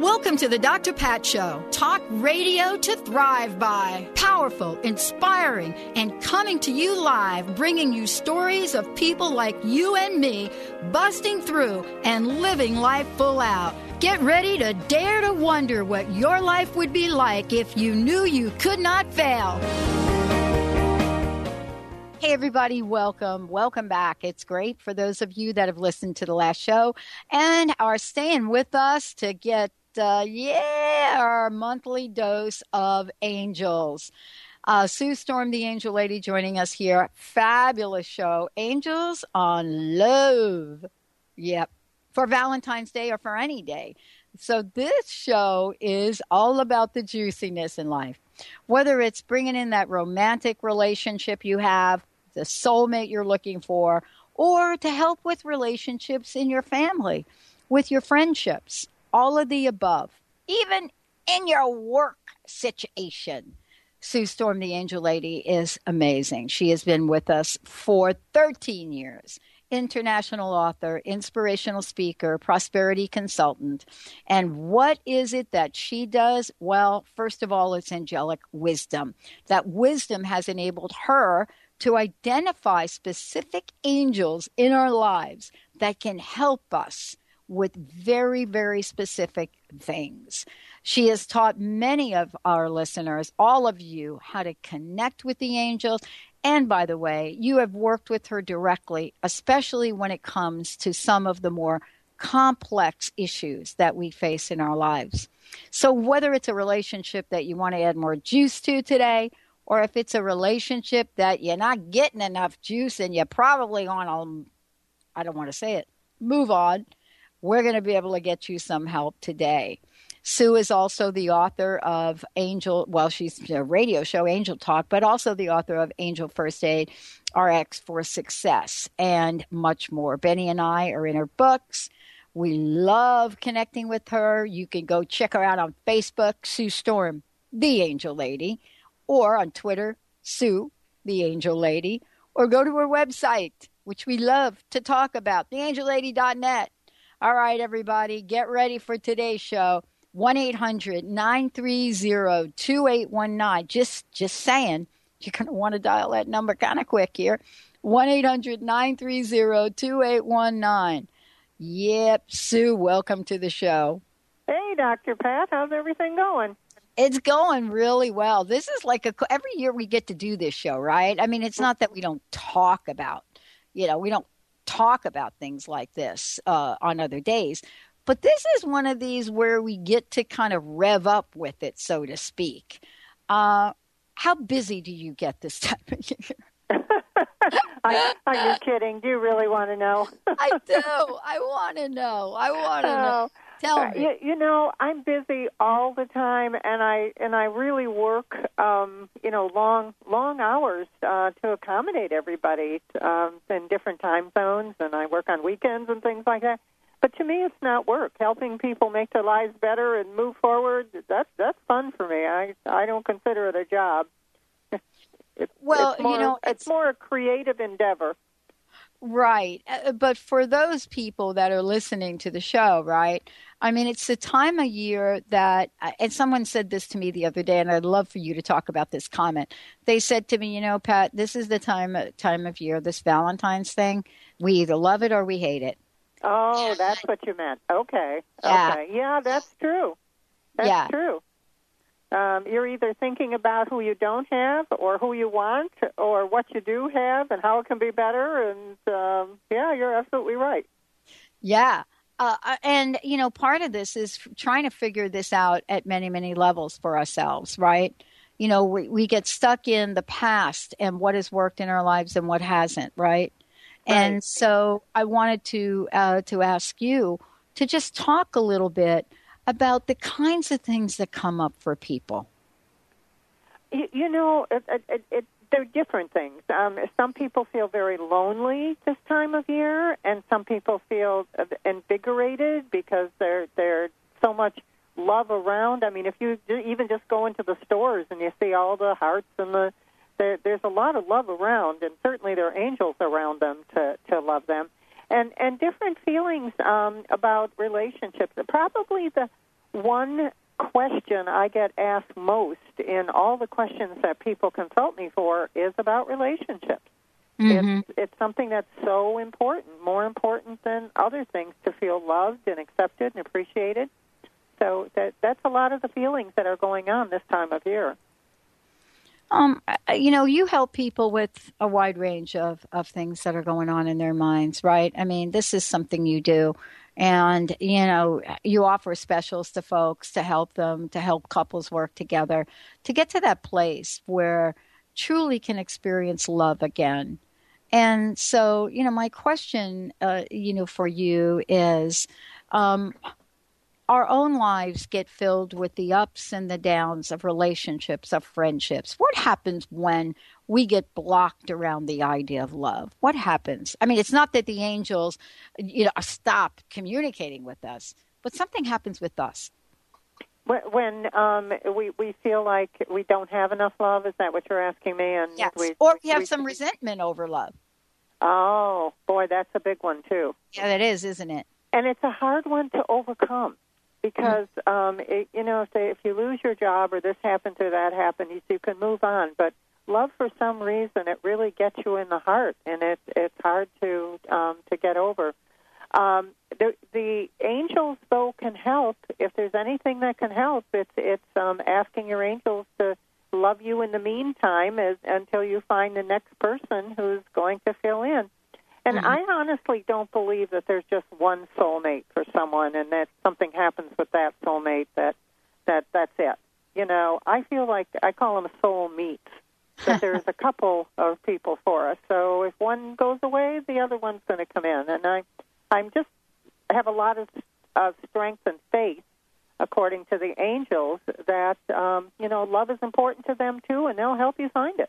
Welcome to the Dr. Pat Show. Talk radio to thrive by. Powerful, inspiring, and coming to you live, bringing you stories of people like you and me busting through and living life full out. Get ready to dare to wonder what your life would be like if you knew you could not fail. Hey, everybody, welcome. Welcome back. It's great for those of you that have listened to the last show and are staying with us to get uh, yeah, our monthly dose of angels. Uh, Sue Storm, the angel lady, joining us here. Fabulous show. Angels on Love. Yep. For Valentine's Day or for any day. So, this show is all about the juiciness in life. Whether it's bringing in that romantic relationship you have, the soulmate you're looking for, or to help with relationships in your family, with your friendships all of the above, even in your work situation. Sue Storm, the Angel Lady, is amazing. She has been with us for 13 years. International author, inspirational speaker, prosperity consultant. And what is it that she does? Well, first of all, it's angelic wisdom. That wisdom has enabled her to identify specific angels in our lives that can help us with very, very specific things. She has taught many of our listeners, all of you, how to connect with the angels. And by the way, you have worked with her directly, especially when it comes to some of the more complex issues that we face in our lives. So, whether it's a relationship that you want to add more juice to today, or if it's a relationship that you're not getting enough juice and you're probably a, I don't want to say it, move on we're going to be able to get you some help today. Sue is also the author of Angel, well, she's a radio show, Angel Talk, but also the author of Angel First Aid, RX for Success, and much more. Benny and I are in her books. We love connecting with her. You can go check her out on Facebook, Sue Storm, the Angel Lady, or on Twitter, Sue, the Angel Lady, or go to her website, which we love to talk about, theangellady.net. All right, everybody, get ready for today's show. 1 800 930 2819. Just just saying, you're going to want to dial that number kind of quick here. 1 800 930 2819. Yep, Sue, welcome to the show. Hey, Dr. Pat, how's everything going? It's going really well. This is like a every year we get to do this show, right? I mean, it's mm. not that we don't talk about, you know, we don't talk about things like this uh, on other days. But this is one of these where we get to kind of rev up with it, so to speak. Uh, how busy do you get this time of year? I, are you kidding? Do you really want to know? I do. I want to know. I want to oh, know. Tell me. You, you, know, I'm busy all the time, and I and I really work, um, you know, long long hours uh, to accommodate everybody um, in different time zones, and I work on weekends and things like that. But to me, it's not work. Helping people make their lives better and move forward that's that's fun for me. I I don't consider it a job. It's, well, it's more, you know, it's, it's more a creative endeavor. Right. Uh, but for those people that are listening to the show, right? I mean, it's the time of year that, uh, and someone said this to me the other day, and I'd love for you to talk about this comment. They said to me, you know, Pat, this is the time uh, time of year, this Valentine's thing. We either love it or we hate it. Oh, that's what you meant. Okay. Yeah. Okay. Yeah, that's true. That's yeah. true. Um, you're either thinking about who you don't have, or who you want, or what you do have, and how it can be better. And um, yeah, you're absolutely right. Yeah, uh, and you know, part of this is trying to figure this out at many, many levels for ourselves, right? You know, we, we get stuck in the past and what has worked in our lives and what hasn't, right? right. And so, I wanted to uh, to ask you to just talk a little bit about the kinds of things that come up for people. You, you know, it, it, it, they're different things. Um, some people feel very lonely this time of year, and some people feel invigorated because there there's so much love around. I mean, if you even just go into the stores and you see all the hearts and the there, there's a lot of love around, and certainly there are angels around them to to love them, and and different feelings um, about relationships. Probably the one question I get asked most in all the questions that people consult me for is about relationships. Mm-hmm. It's, it's something that's so important, more important than other things, to feel loved and accepted and appreciated. So that that's a lot of the feelings that are going on this time of year. Um, you know, you help people with a wide range of, of things that are going on in their minds, right? I mean, this is something you do and you know you offer specials to folks to help them to help couples work together to get to that place where truly can experience love again. And so you know my question uh, you know for you is um, our own lives get filled with the ups and the downs of relationships, of friendships. What happens when we get blocked around the idea of love? What happens? I mean, it's not that the angels, you know, stop communicating with us, but something happens with us. When um, we we feel like we don't have enough love, is that what you're asking me? And yes, we, or we have we, some resentment over love. Oh boy, that's a big one too. Yeah, that is, isn't it? And it's a hard one to overcome because um, it, you know, say if you lose your job or this happens or that happened, you, can move on. But love, for some reason, it really gets you in the heart, and it's it's hard to um, to get over. Um, the, the angels, though, can help. If there's anything that can help, it's it's um, asking your angels to love you in the meantime as, until you find the next person who's going to fill in. And mm-hmm. I honestly don't believe that there's just one soulmate for someone, and that something happens with that soulmate that that that's it. You know, I feel like I call them soul meets. That there's a couple of people for us. So if one goes away, the other one's going to come in, and I, I'm just I have a lot of of strength and faith, according to the angels, that um, you know love is important to them too, and they'll help you find it.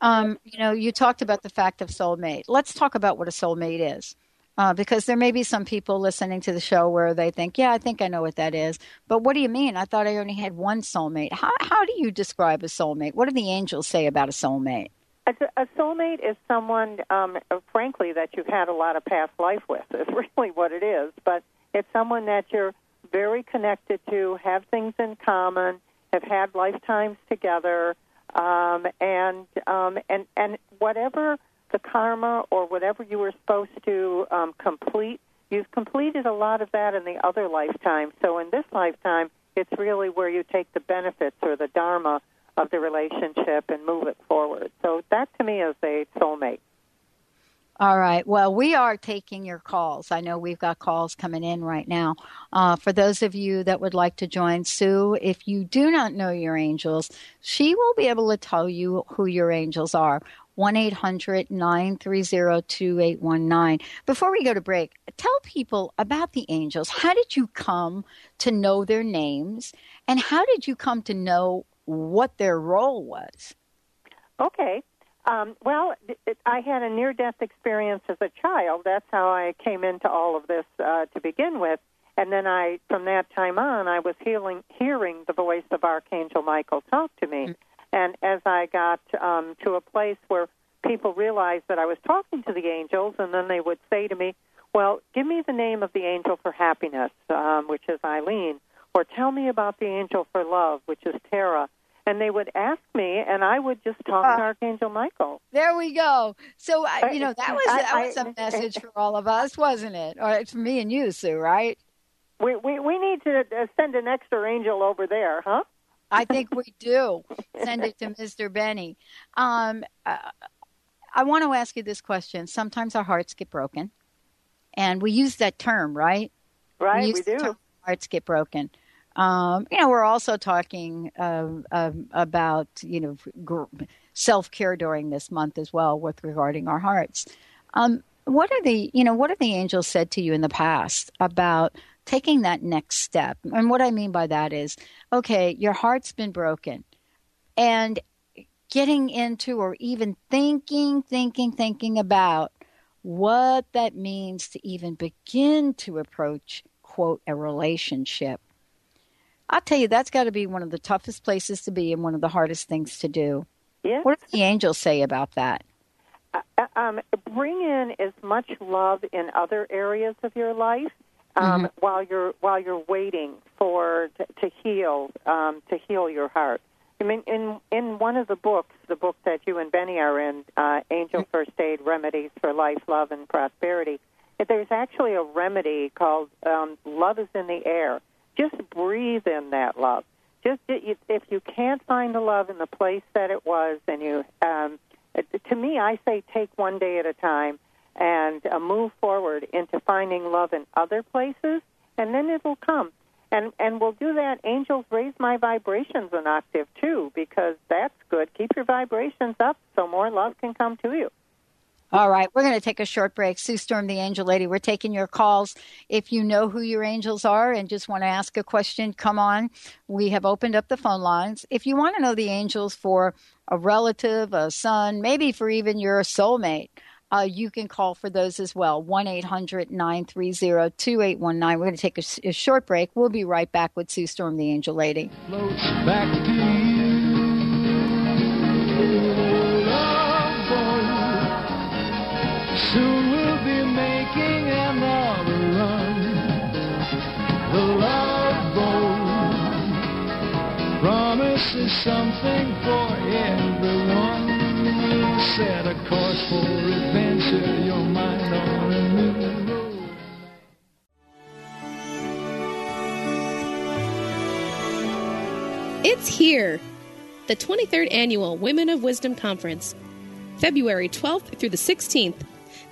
Um, you know, you talked about the fact of soulmate. Let's talk about what a soulmate is. Uh, because there may be some people listening to the show where they think, yeah, I think I know what that is. But what do you mean? I thought I only had one soulmate. How, how do you describe a soulmate? What do the angels say about a soulmate? A, soulmate is someone, um, frankly, that you've had a lot of past life with, is really what it is. But it's someone that you're very connected to, have things in common, have had lifetimes together, um, and um, and and whatever the karma or whatever you were supposed to um, complete, you've completed a lot of that in the other lifetime. So in this lifetime, it's really where you take the benefits or the dharma of the relationship and move it forward. So that to me is a soulmate. All right. Well, we are taking your calls. I know we've got calls coming in right now. Uh, for those of you that would like to join Sue, if you do not know your angels, she will be able to tell you who your angels are. 1 800 930 2819. Before we go to break, tell people about the angels. How did you come to know their names? And how did you come to know what their role was? Okay. Um, well, it, I had a near death experience as a child. That's how I came into all of this uh, to begin with. And then I, from that time on, I was healing, hearing the voice of Archangel Michael talk to me. Mm-hmm. And as I got um, to a place where people realized that I was talking to the angels, and then they would say to me, Well, give me the name of the angel for happiness, um, which is Eileen, or tell me about the angel for love, which is Tara and they would ask me, and I would just talk uh, to Archangel Michael. There we go. So uh, you know that was I, that was a message for all of us, wasn't it? Or for me and you, Sue, right? We we we need to uh, send an extra angel over there, huh? I think we do. Send it to Mr. Benny. Um, uh, I want to ask you this question. Sometimes our hearts get broken. and we use that term, right? Right, we, we do. Hearts get broken. Um, you know, we're also talking uh, uh, about you know gr- self care during this month as well, with regarding our hearts. Um, what are the you know what have the angels said to you in the past about taking that next step? And what I mean by that is, okay, your heart's been broken, and getting into or even thinking, thinking, thinking about what that means to even begin to approach quote a relationship I'll tell you, that's got to be one of the toughest places to be and one of the hardest things to do. Yeah. What does the angels say about that? Uh, uh, um, bring in as much love in other areas of your life um, mm-hmm. while you're while you're waiting for to, to heal um, to heal your heart. I mean, in in one of the books, the book that you and Benny are in, uh, Angel mm-hmm. First Aid: Remedies for Life, Love, and Prosperity. There's actually a remedy called um, "Love is in the Air." Just breathe in that love. Just if you can't find the love in the place that it was, and you, um, to me, I say take one day at a time and uh, move forward into finding love in other places, and then it will come. And and we'll do that. Angels raise my vibrations an octave too, because that's good. Keep your vibrations up so more love can come to you. All right, we're going to take a short break. Sue Storm, the angel lady, we're taking your calls. If you know who your angels are and just want to ask a question, come on. We have opened up the phone lines. If you want to know the angels for a relative, a son, maybe for even your soulmate, uh, you can call for those as well. 1 800 930 2819. We're going to take a, a, short break. We'll be right back with Sue Storm, the angel lady. Soon we'll be making another run. The love boat promises something for everyone. Set a course for adventure, your mind on a new. It's here, the 23rd Annual Women of Wisdom Conference, February 12th through the 16th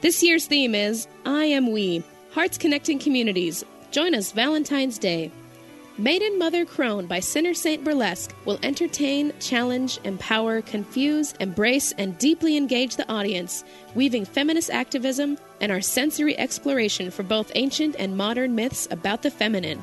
this year's theme is I Am We, Hearts Connecting Communities. Join us Valentine's Day. Maiden Mother Crone by Sinner Saint Burlesque will entertain, challenge, empower, confuse, embrace, and deeply engage the audience, weaving feminist activism and our sensory exploration for both ancient and modern myths about the feminine.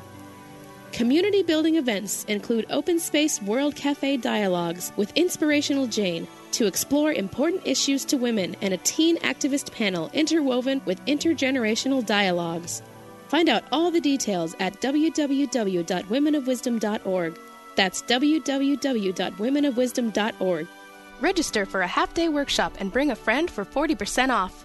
Community building events include open space World Cafe dialogues with Inspirational Jane, to explore important issues to women and a teen activist panel interwoven with intergenerational dialogues. Find out all the details at www.womenofwisdom.org. That's www.womenofwisdom.org. Register for a half day workshop and bring a friend for 40% off.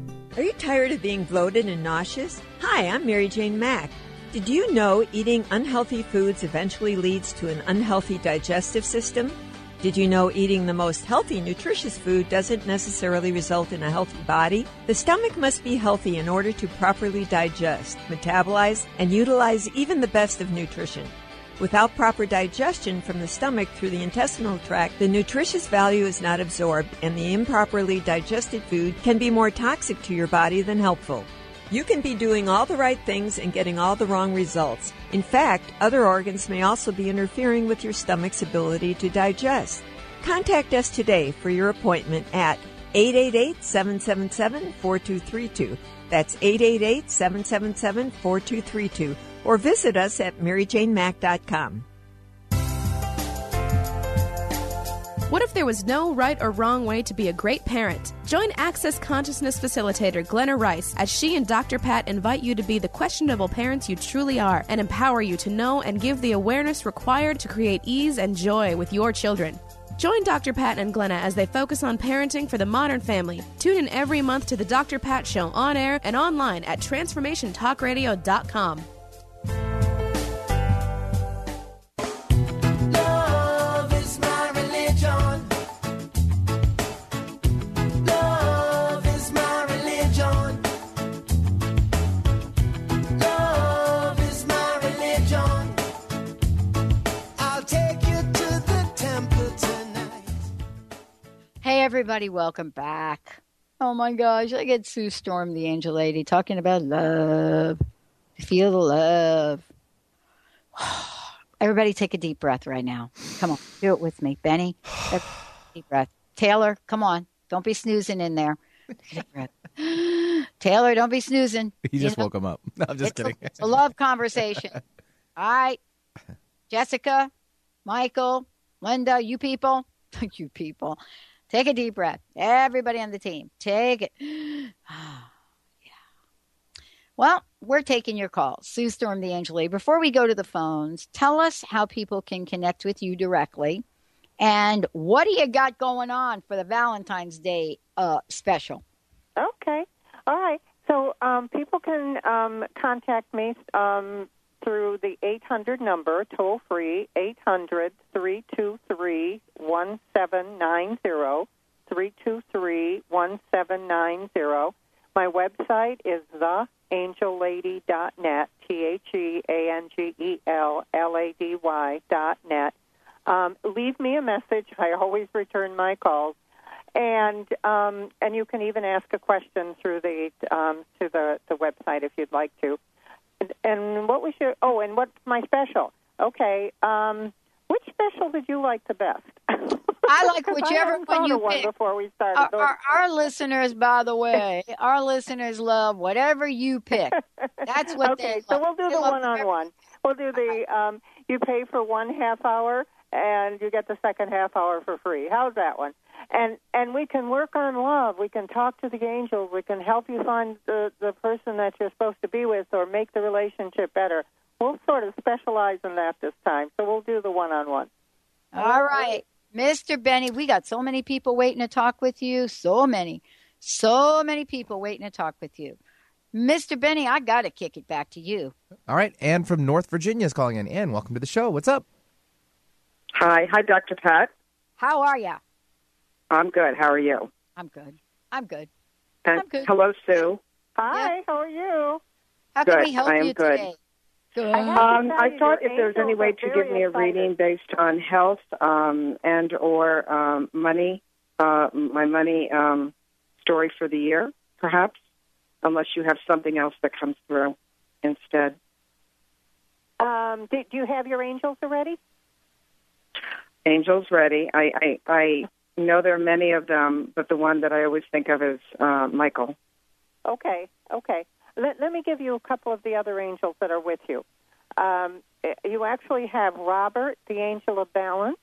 Are you tired of being bloated and nauseous? Hi, I'm Mary Jane Mack. Did you know eating unhealthy foods eventually leads to an unhealthy digestive system? Did you know eating the most healthy, nutritious food doesn't necessarily result in a healthy body? The stomach must be healthy in order to properly digest, metabolize, and utilize even the best of nutrition. Without proper digestion from the stomach through the intestinal tract, the nutritious value is not absorbed, and the improperly digested food can be more toxic to your body than helpful. You can be doing all the right things and getting all the wrong results. In fact, other organs may also be interfering with your stomach's ability to digest. Contact us today for your appointment at 888 777 4232. That's 888 777 4232 or visit us at maryjanemack.com. What if there was no right or wrong way to be a great parent? Join Access Consciousness Facilitator Glenna Rice as she and Dr. Pat invite you to be the questionable parents you truly are and empower you to know and give the awareness required to create ease and joy with your children. Join Dr. Pat and Glenna as they focus on parenting for the modern family. Tune in every month to the Dr. Pat Show on air and online at transformationtalkradio.com. everybody, welcome back. Oh my gosh, I get Sue Storm, the angel lady, talking about love. Feel the love. Everybody, take a deep breath right now. Come on, do it with me. Benny, take a deep breath. Taylor, come on. Don't be snoozing in there. Deep breath. Taylor, don't be snoozing. He just know, woke him up. No, I'm just it's a- kidding. it's a love conversation. All right. Jessica, Michael, Linda, you people, you people, take a deep breath. Everybody on the team, take it. yeah. Well, we're taking your calls. Sue Storm, the Angel. Before we go to the phones, tell us how people can connect with you directly. And what do you got going on for the Valentine's Day uh, special? Okay. All right. So um, people can um, contact me um, through the 800 number, toll free, 800 323 1790. 323 1790. My website is theangellady.net, T H E A N G E L L A D Y dot net. Um, leave me a message. I always return my calls and um, and you can even ask a question through the um, to the, the website if you'd like to. And, what was your oh, and what's my special? Okay, um, which special did you like the best? I like whichever hadn't one you one pick. before we started. Our, our, our listeners, by the way, our listeners love whatever you pick. That's what okay, they Okay, so we'll do They the one-on-one. We'll do the um, you pay for one half hour and you get the second half hour for free. How's that one? And and we can work on love. We can talk to the angels. We can help you find the the person that you're supposed to be with, or make the relationship better. We'll sort of specialize in that this time. So we'll do the one-on-one. All right, Mr. Benny, we got so many people waiting to talk with you. So many, so many people waiting to talk with you. Mr. Benny, I got to kick it back to you. All right, Ann from North Virginia is calling in. Ann, welcome to the show. What's up? Hi, hi, Dr. Pat. How are you? I'm good. How are you? I'm good. I'm good. And I'm good. hello, Sue. Hi, how are you? How can Good. we help I am you good. today? Good. I Um, tell I thought your if there's any way to give me a excited. reading based on health um, and or um, money, uh, my money um, story for the year, perhaps, unless you have something else that comes through instead. Um, do, do you have your angels already? Angels ready. I, I, I know there are many of them, but the one that I always think of is uh, Michael. Okay, okay. Let, let me give you a couple of the other angels that are with you. Um, you actually have Robert, the angel of balance,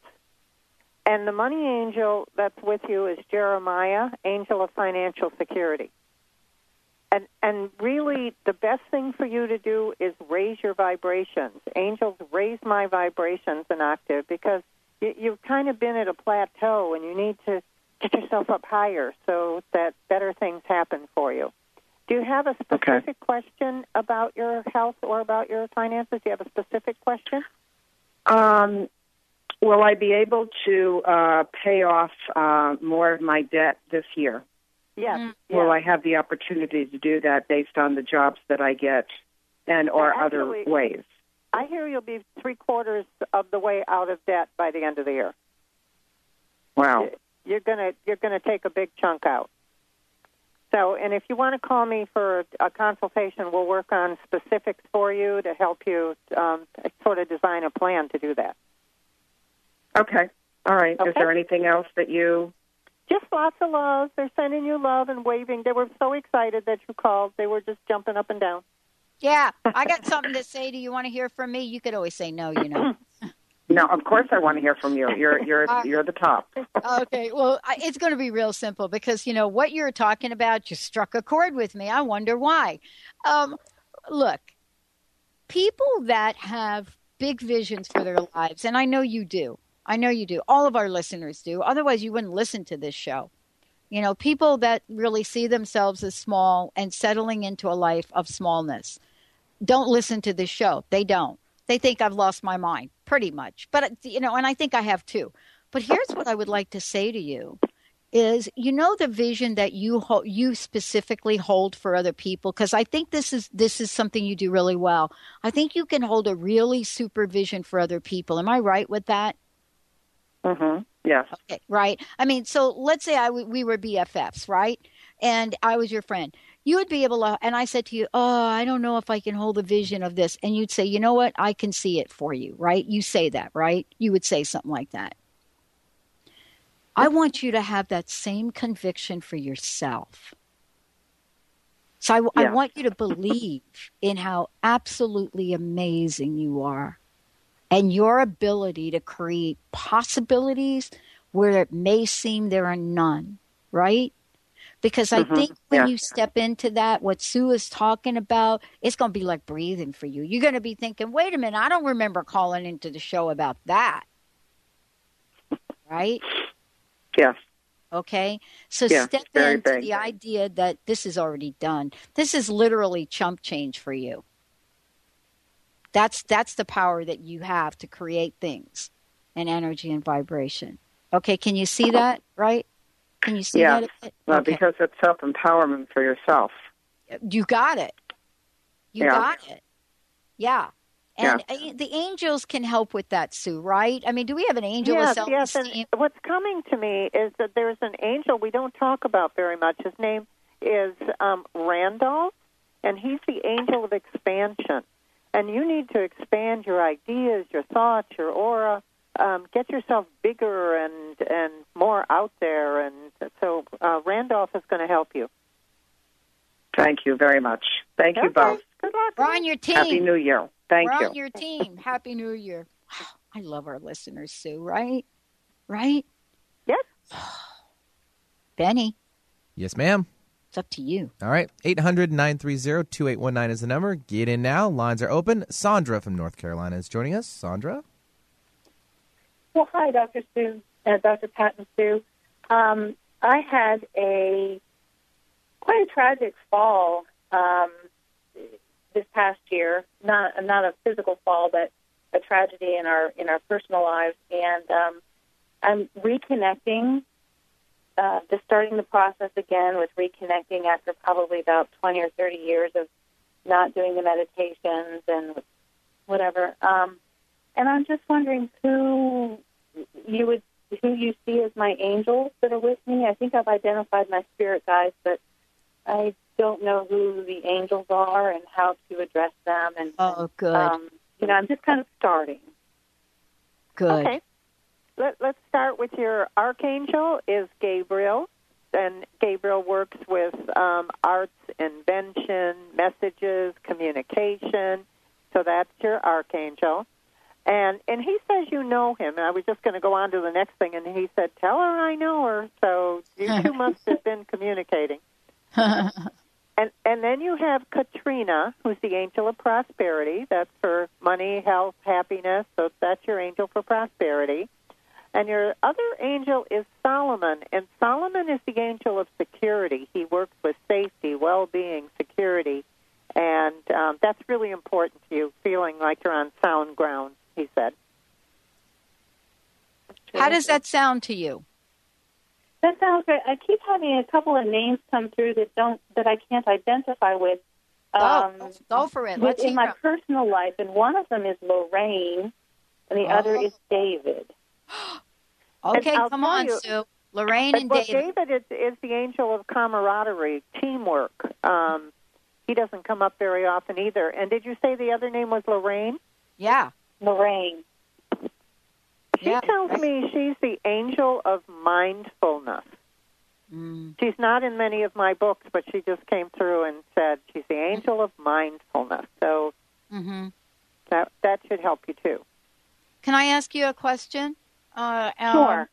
and the money angel that's with you is Jeremiah, angel of financial security. And and really, the best thing for you to do is raise your vibrations. Angels raise my vibrations an octave because you, you've kind of been at a plateau, and you need to get yourself up higher so that better things happen for you. Do you have a specific question about your health or about your finances? Do you have a specific question? Um, will I be able to uh, pay off uh, more of my debt this year? Yes. Mm. yes. Will I have the opportunity to do that based on the jobs that I get and or Well, other ways? I hear you'll be three quarters of the way out of debt by the end of the year. Wow. You're gonna you're gonna take a big chunk out. So, and if you want to call me for a consultation, we'll work on specifics for you to help you um, sort of design a plan to do that. Okay. All right. Okay. Is there anything else that you Just lots of love. They're sending you love and waving. They were so excited that you called. They were just jumping up and down. Yeah, I got something to say. Do you want to hear from me? You could always say no, you know. No, of course I want to hear from you. You're you're Uh, you're the top. okay, well, I, it's going to be real simple because you know what you're talking about just struck a chord with me. I wonder why. Um, look, people that have big visions for their lives, and I know you do. I know you do. All of our listeners do. Otherwise, you wouldn't listen to this show. You know, people that really see themselves as small and settling into a life of smallness don't listen to this show. They don't. They think I've lost my mind, pretty much. But, you know, and I think I have too. But here's what I would like to say to you is you know the vision that you ho- you specifically hold for other people because I think this is this is something you do really well. I think you can hold a really super vision for other people. Am I right with that? Mm-hmm. Yes. Okay, right. I mean, so let's say I w- we were BFFs, right? And I was your friend. You would be able to, and I said to you, "Oh, I don't know if I can hold a vision of this," and you'd say, "You know what? I can see it for you." Right? You say that, right? You would say something like that. I want you to have that same conviction for yourself. So I, I want you to believe in how absolutely amazing you are and your ability to create possibilities where it may seem there are none, right? Because I Mhm. think when Yeah. you step into that, what Sue is talking about, it's going to be like breathing for you. You're going to be thinking, wait a minute, I don't remember calling into the show about that. Right? Yes. Okay. So Yeah, step into big. the idea that this is already done. This is literally chump change for you. That's that's the power that you have to create things and energy and vibration. Okay, can you see that? Right? Can you see Yeah. that? a? Well, Okay. because it's self empowerment for yourself. You got it. You Yeah. got it. Yeah. And uh, the angels can help with that, Sue, right? I mean, do we have an angel yes, yes. And what's coming to me is that there's an angel we don't talk about very much. His name is um, Randolph, and he's the angel of expansion. And you need to expand your ideas, your thoughts, your aura. Um, get yourself bigger and and more out there. And so uh, Randolph is going to help you. Thank you very much. Thank you both. Good luck. We're on your team. Happy New Year. Thank We're you. on your team. Happy New Year. I love our listeners, Sue, right? Right? Yes. Benny, Yes, ma'am. it's up to you. All right. 800 930 2819 is the number. Get in now. Lines are open. Sandra from North Carolina is joining us. Sandra? Well, hi, Dr. Sue, uh, Dr. Patton Sue. Um, I had a quite a tragic fall um, this past year. Not not a physical fall, but a tragedy in our in our personal lives. And um, I'm reconnecting, uh, just starting the process again with reconnecting after probably about 20 or 30 years of not doing the meditations and whatever. Um, and I'm just wondering who you would who you see as my angels that are with me. I think I've identified my spirit guides, but I don't know who the angels are and how to address them. And Oh, good. um, you know, I'm just kind of starting. good. Okay. Let, let's start with your archangel is Gabriel, and Gabriel works with um, arts, invention, messages, communication. So that's your archangel, and and he says you know him. And I was just going to go on to the next thing, and he said, "Tell her I know her." So you two must have been communicating. And and then you have Katrina, who's the angel of prosperity. That's for money, health, happiness. So that's your angel for prosperity. And your other angel is Solomon, and Solomon is the angel of security. He works with safety, well-being, security, and um, that's really important to you, feeling like you're on sound ground. He said. How does that sound to you? That sounds great. I keep having a couple of names come through that don't that I can't identify with. Go, go for it. Let's within hear my 'em. personal life, and one of them is Lorraine, and the other Oh. is David. Okay, come on, you- Sue. Lorraine and well, David. David is, is the angel of camaraderie, teamwork. Um, he doesn't come up very often either. And did you say the other name was Lorraine? Yeah. Lorraine. She Yeah, tells me she's the angel of mindfulness. Mm. She's not in many of my books, but she just came through and said she's the angel of mindfulness. So hmm that that should help you too. Can I ask you a question? Uh, um, Sure.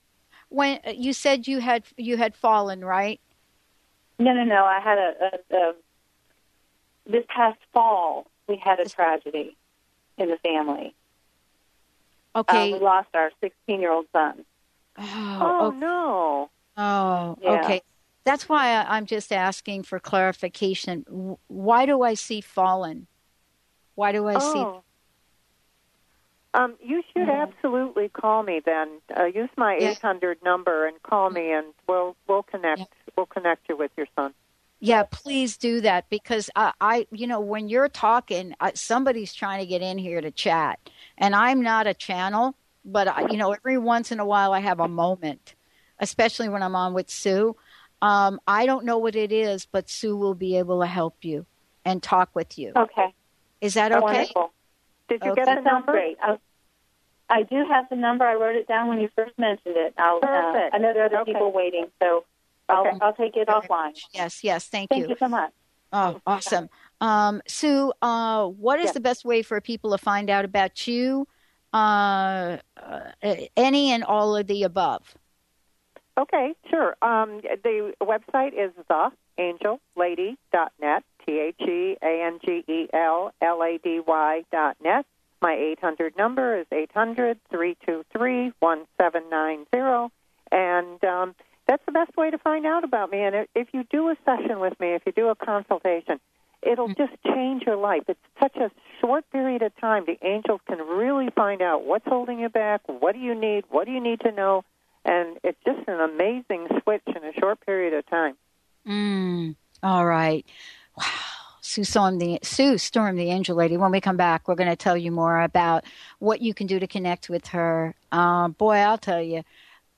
When uh, you said you had you had fallen, right? No, no, no. I had a, a, a this past fall we had a tragedy in the family. Okay. Uh, we lost our 16 year old son. Oh, Oh, okay. no. Oh, Yeah. okay. That's why I'm just asking for clarification. W- Why do I see fallen? Why do I see? Oh. Um, you should absolutely call me then. Uh, use my Yeah. 800 number and call me, and we'll we'll connect. We'll connect you with your son. Yeah, please do that because I, I you know, when you're talking, uh, somebody's trying to get in here to chat, and I'm not a channel, but I, you know, every once in a while I have a moment, especially when I'm on with Sue. Um, I don't know what it is, but Sue will be able to help you and talk with you. Okay. Is that okay? Wonderful. Did you Okay. get That the number? great. I, I do have the number. I wrote it down when you first mentioned it. I'll, uh, Perfect. I know there are other Okay. people waiting, so I'll, Okay. I'll take it offline. Yes, yes. Thank, you. Thank you so much. Oh, awesome. Um, Sue, uh, what is Yes. the best way for people to find out about you? Uh, uh, any and all of the above. Okay, sure. Um, the website is theangellady.net, T H E A N G E L L A D Y dot net. My 800 number is 800 323 1790. And um, that's the best way to find out about me. And if- you do a session with me, if you do a consultation, it'll just change your life. It's such a short period of time. The angels can really find out what's holding you back, what do you need, what do you need to know, and it's just an amazing switch in a short period of time. Mm, all right. Wow. Sue Storm, the Sue Storm, the Angel Lady. When we come back, we're going to tell you more about what you can do to connect with her. Uh, boy, I'll tell you,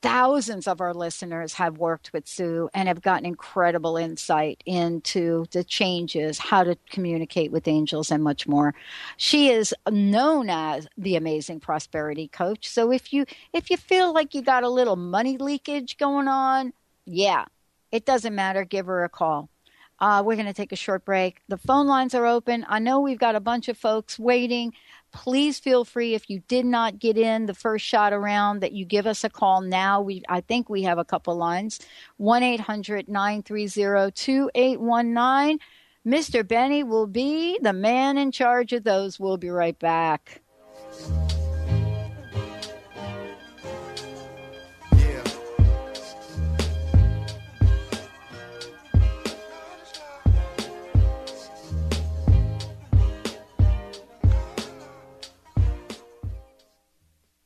thousands of our listeners have worked with Sue and have gotten incredible insight into the changes, how to communicate with angels, and much more. She is known as the amazing prosperity coach. So if you if you feel like you got a little money leakage going on, yeah, it doesn't matter. Give her a call. Uh, we're going to take a short break. The phone lines are open. I know we've got a bunch of folks waiting. Please feel free if you did not get in the first shot around that you give us a call now. We I think we have a couple lines. 1-800-930-2819. Mr. Benny will be the man in charge of those. We'll be right back.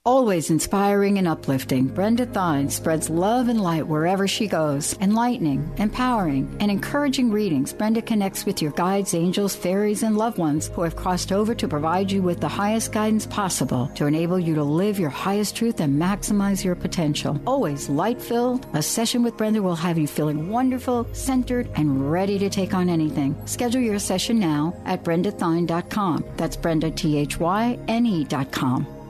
Always inspiring and uplifting, Brenda Thyne spreads love and light wherever she goes. Enlightening, empowering, and encouraging readings, Brenda connects with your guides, angels, fairies, and loved ones who have crossed over to provide you with the highest guidance possible to enable you to live your highest truth and maximize your potential. Always light filled, a session with Brenda will have you feeling wonderful, centered, and ready to take on anything. Schedule your session now at brendathyne.com. That's Brenda, T H Y N E.com.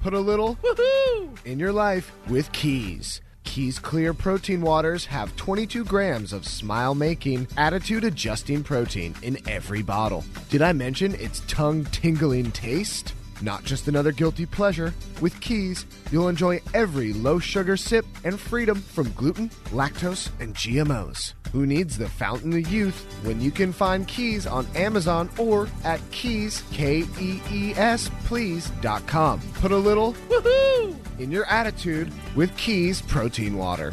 Put a little woohoo in your life with Kees. Kees Clear Protein Waters have 22 grams of smile making, attitude adjusting protein in every bottle. Did I mention its tongue tingling taste? Not just another guilty pleasure. With Kees, you'll enjoy every low sugar sip and freedom from gluten, lactose, and GMOs. Who needs the fountain of youth when you can find Kees on Amazon or at keys, K E E S, please.com. Put a little woohoo in your attitude with Kees Protein Water.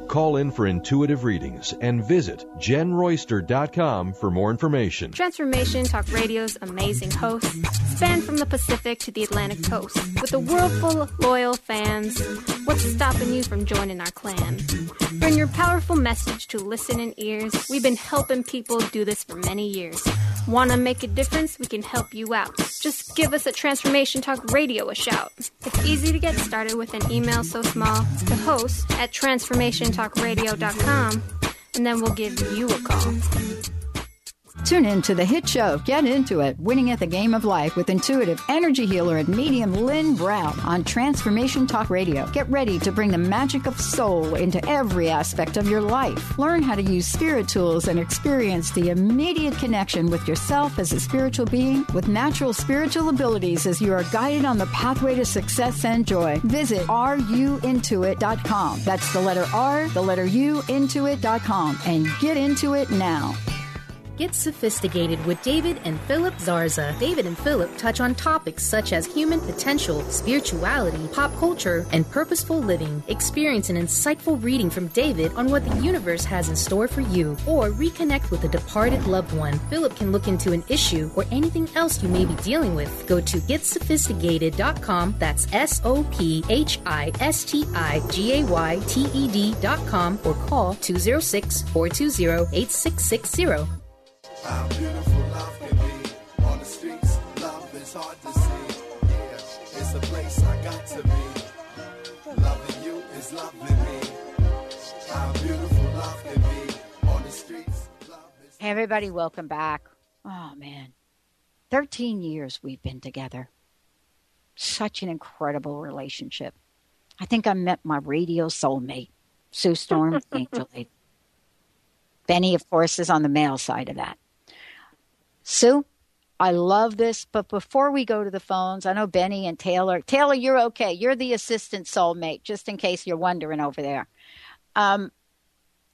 Call in for intuitive readings and visit jenroyster.com for more information. Transformation Talk Radio's amazing hosts span from the Pacific to the Atlantic coast. With a world full of loyal fans, what's stopping you from joining our clan? Bring your powerful message to listening ears. We've been helping people do this for many years. Want to make a difference? We can help you out. Just give us at Transformation Talk Radio a shout. It's easy to get started with an email so small to host at transformationtalkradio.com, and then we'll give you a call. Tune in to the hit show Get Into It, Winning at the Game of Life with intuitive energy healer and medium Lynn Brown on Transformation Talk Radio. Get ready to bring the magic of soul into every aspect of your life. Learn how to use spirit tools and experience the immediate connection with yourself as a spiritual being with natural spiritual abilities as you are guided on the pathway to success and joy. Visit ruintoit.com. That's the letter R, the letter U, intoit.com, and get into it now. Get sophisticated with David and Philip Zarza. David and Philip touch on topics such as human potential, spirituality, pop culture, and purposeful living. Experience an insightful reading from David on what the universe has in store for you, or reconnect with a departed loved one. Philip can look into an issue or anything else you may be dealing with. Go to getsophistigayted.com. That's S O P H I S T I G A Y T E D.com or call 206 420 8660. How beautiful love can be on the streets. Love is hard to see. Yeah, it's a place I got to be. Loving you is loving me. How beautiful love can be on the streets. Hey, everybody, welcome back. Oh, man. 13 years we've been together. Such an incredible relationship. I think I met my radio soulmate, Sue Storm, the Angel Benny, of course, is on the male side of that. Sue, I love this, but before we go to the phones, I know Benny and Taylor. Taylor, you're okay. You're the assistant soulmate, just in case you're wondering over there. Um,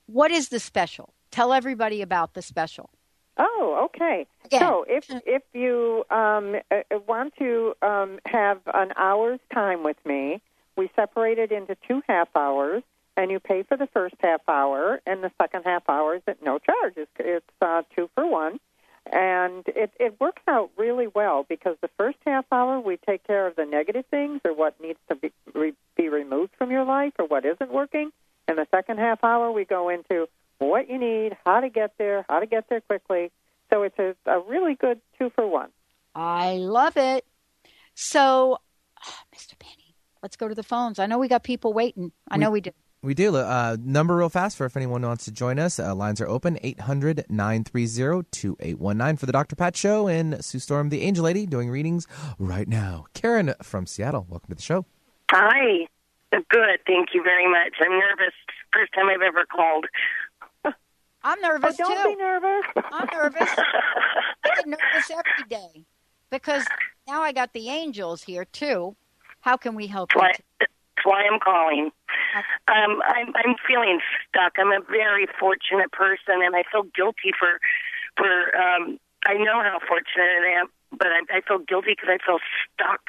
what is the special? Tell everybody about the special. Oh, okay. So if if you um, uh, want to um, have an hour's time with me, we separate it into two half hours, and you pay for the first half hour, and the second half hour is at no charge. It's, it's uh, two for one. And it, it works out really well because the first half hour we take care of the negative things or what needs to be, re, be removed from your life or what isn't working. And the second half hour we go into what you need, how to get there, how to get there quickly. So it's a, a really good two for one. I love it. So, Mr. Benny, let's go to the phones. I know we got people waiting. I know we do. We do. Uh, number real fast for if anyone wants to join us. Uh, lines are open 800 930 2819 for the Dr. Pat Show and Sue Storm, the Angel Lady, doing readings right now. Karen from Seattle, welcome to the show. Hi. Good. Thank you very much. I'm nervous. First time I've ever called. I'm nervous Oh, don't too. be nervous. I'm nervous. I get nervous every day because now I got the angels here too. How can we help you? That's why, I'm calling. Um, I'm, I'm feeling stuck. I'm a very fortunate person, and I feel guilty for for. Um, I know how fortunate I am, but I, I feel guilty because I feel stuck,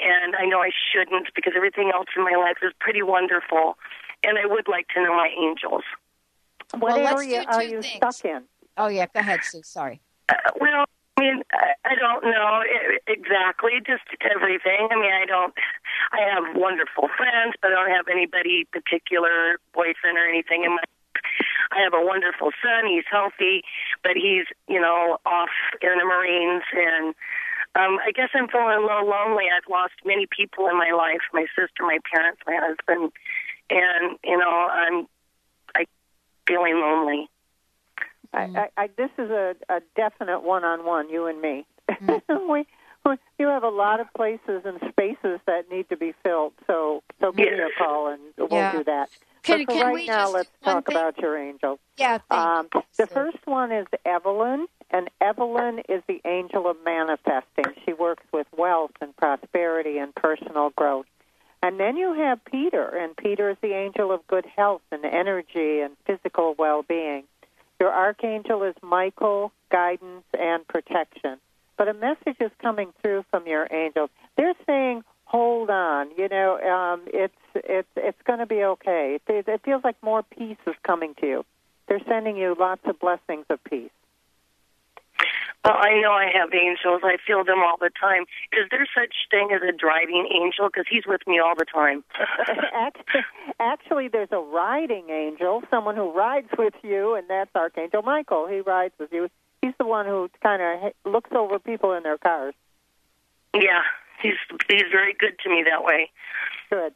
and I know I shouldn't because everything else in my life is pretty wonderful, and I would like to know my angels. What Well, let's area do are two you things. stuck in? Oh yeah, go ahead, Sue. Sorry. Uh, well, I mean, I, don't know exactly, just everything. I mean, I don't. I have wonderful friends, but I don't have anybody particular boyfriend or anything in my. I have a wonderful son. He's healthy, but he's you know off in the Marines, and um, I guess I'm feeling a little lonely. I've lost many people in my life: my sister, my parents, my husband, and you know I'm I feeling lonely. I, I, I, this is a, a definite one-on-one, you and me. we, we, you have a lot of places and spaces that need to be filled. So, so give me a call and we'll Yeah. do that. Can- but for can right we now, just- let's talk thing? about your angels. Yeah. Um, the first one is Evelyn, and Evelyn is the angel of manifesting. She works with wealth and prosperity and personal growth. And then you have Peter, and Peter is the angel of good health and energy and physical well-being. Your archangel is Michael, guidance and protection. But a message is coming through from your angels. They're saying, "Hold on, you know, um, it's it's it's going to be okay." It, it feels like more peace is coming to you. They're sending you lots of blessings of peace. Well, I know I have angels. I feel them all the time. Is there such thing as a driving angel? Because he's with me all the time. actually, actually, there's a riding angel, someone who rides with you, and that's Archangel Michael. He rides with you. He's the one who kind of looks over people in their cars. yeah, he's he's very good to me that way. Good,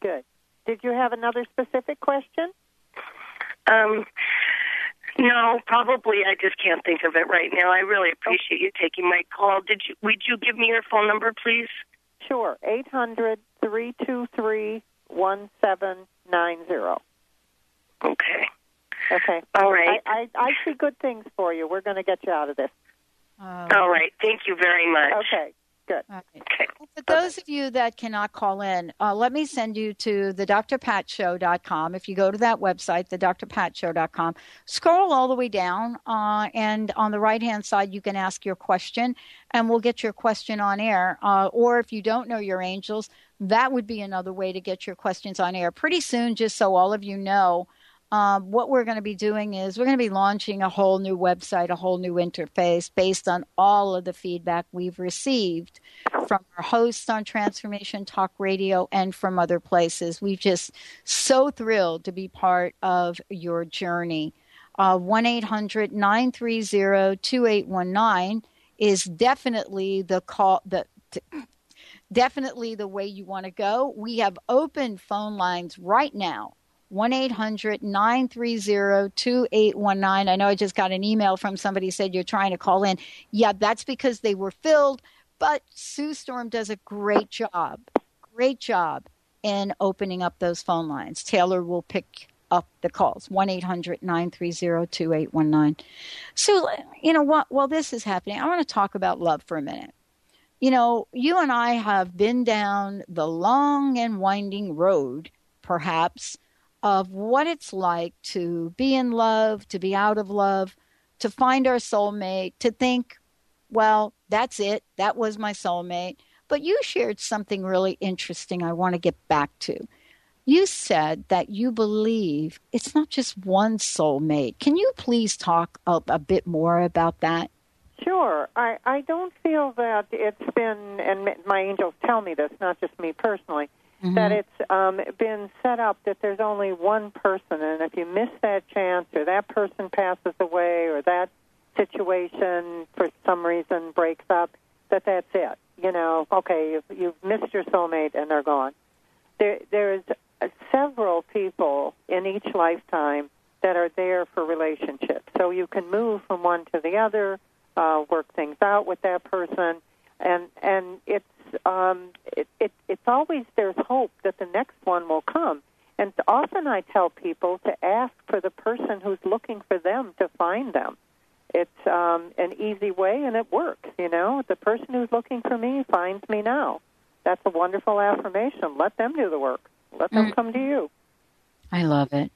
good. Did you have another specific question? Um, No, probably. I just can't think of it right now. I really appreciate you taking my call. Did you? Would you give me your phone number, please? Sure. Eight hundred three two three one seven nine zero. Okay. Okay. All right. I, I I see good things for you. We're going to get you out of this. Um, All right. Thank you very much. Okay. Good. Okay. For those of you that cannot call in, uh, let me send you to the drpatshow.com. If you go to that website, the drpatshow.com, scroll all the way down, uh, and on the right hand side, you can ask your question, and we'll get your question on air. Uh, or if you don't know your angels, that would be another way to get your questions on air. Pretty soon, just so all of you know, um, what we're going to be doing is we're going to be launching a whole new website, a whole new interface based on all of the feedback we've received from our hosts on Transformation Talk Radio and from other places. We're just so thrilled to be part of your journey. Uh, 1 800 930 2819 is definitely the call. The, definitely the way you want to go. We have open phone lines right now 1 800 930 2819. I know I just got an email from somebody said you're trying to call in. Yeah, that's because they were filled, but Sue Storm does a great job, great job in opening up those phone lines. Taylor will pick up the calls 1 800 930 2819. So, you know, what, while this is happening, I want to talk about love for a minute. You know, you and I have been down the long and winding road, perhaps of what it's like to be in love, to be out of love, to find our soulmate, to think, well, that's it. That was my soulmate. But you shared something really interesting I want to get back to. You said that you believe it's not just one soulmate. Can you please talk a, bit more about that? Sure. I, I don't feel that it's been, and my angels tell me this, not just me personally, Mm-hmm. that it's um, been set up that there's only one person, and if you miss that chance, or that person passes away, or that situation for some reason breaks up, that that's it. You know, okay, you've, you've missed your soulmate, and they're gone. There, there's several people in each lifetime that are there for relationships, so you can move from one to the other, uh, work things out with that person, and and it's um, it, it, it's always there's hope that the next one will come. And often I tell people to ask for the person who's looking for them to find them. It's um, an easy way, and it works. You know, the person who's looking for me finds me now. That's a wonderful affirmation. Let them do the work. Let them Mm. come to you. I love it.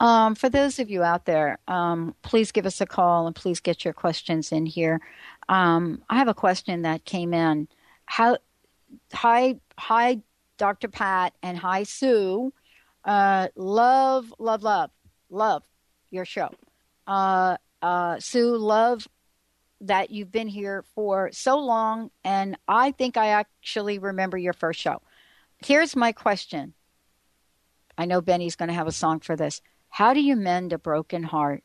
Um, for those of you out there, um, please give us a call and please get your questions in here. Um, I have a question that came in. How, hi, hi, Dr. Pat, and hi, Sue. Uh, love, love, love, love your show. Uh, uh, Sue, love that you've been here for so long, and I think I actually remember your first show. Here's my question. I know Benny's going to have a song for this. How do you mend a broken heart?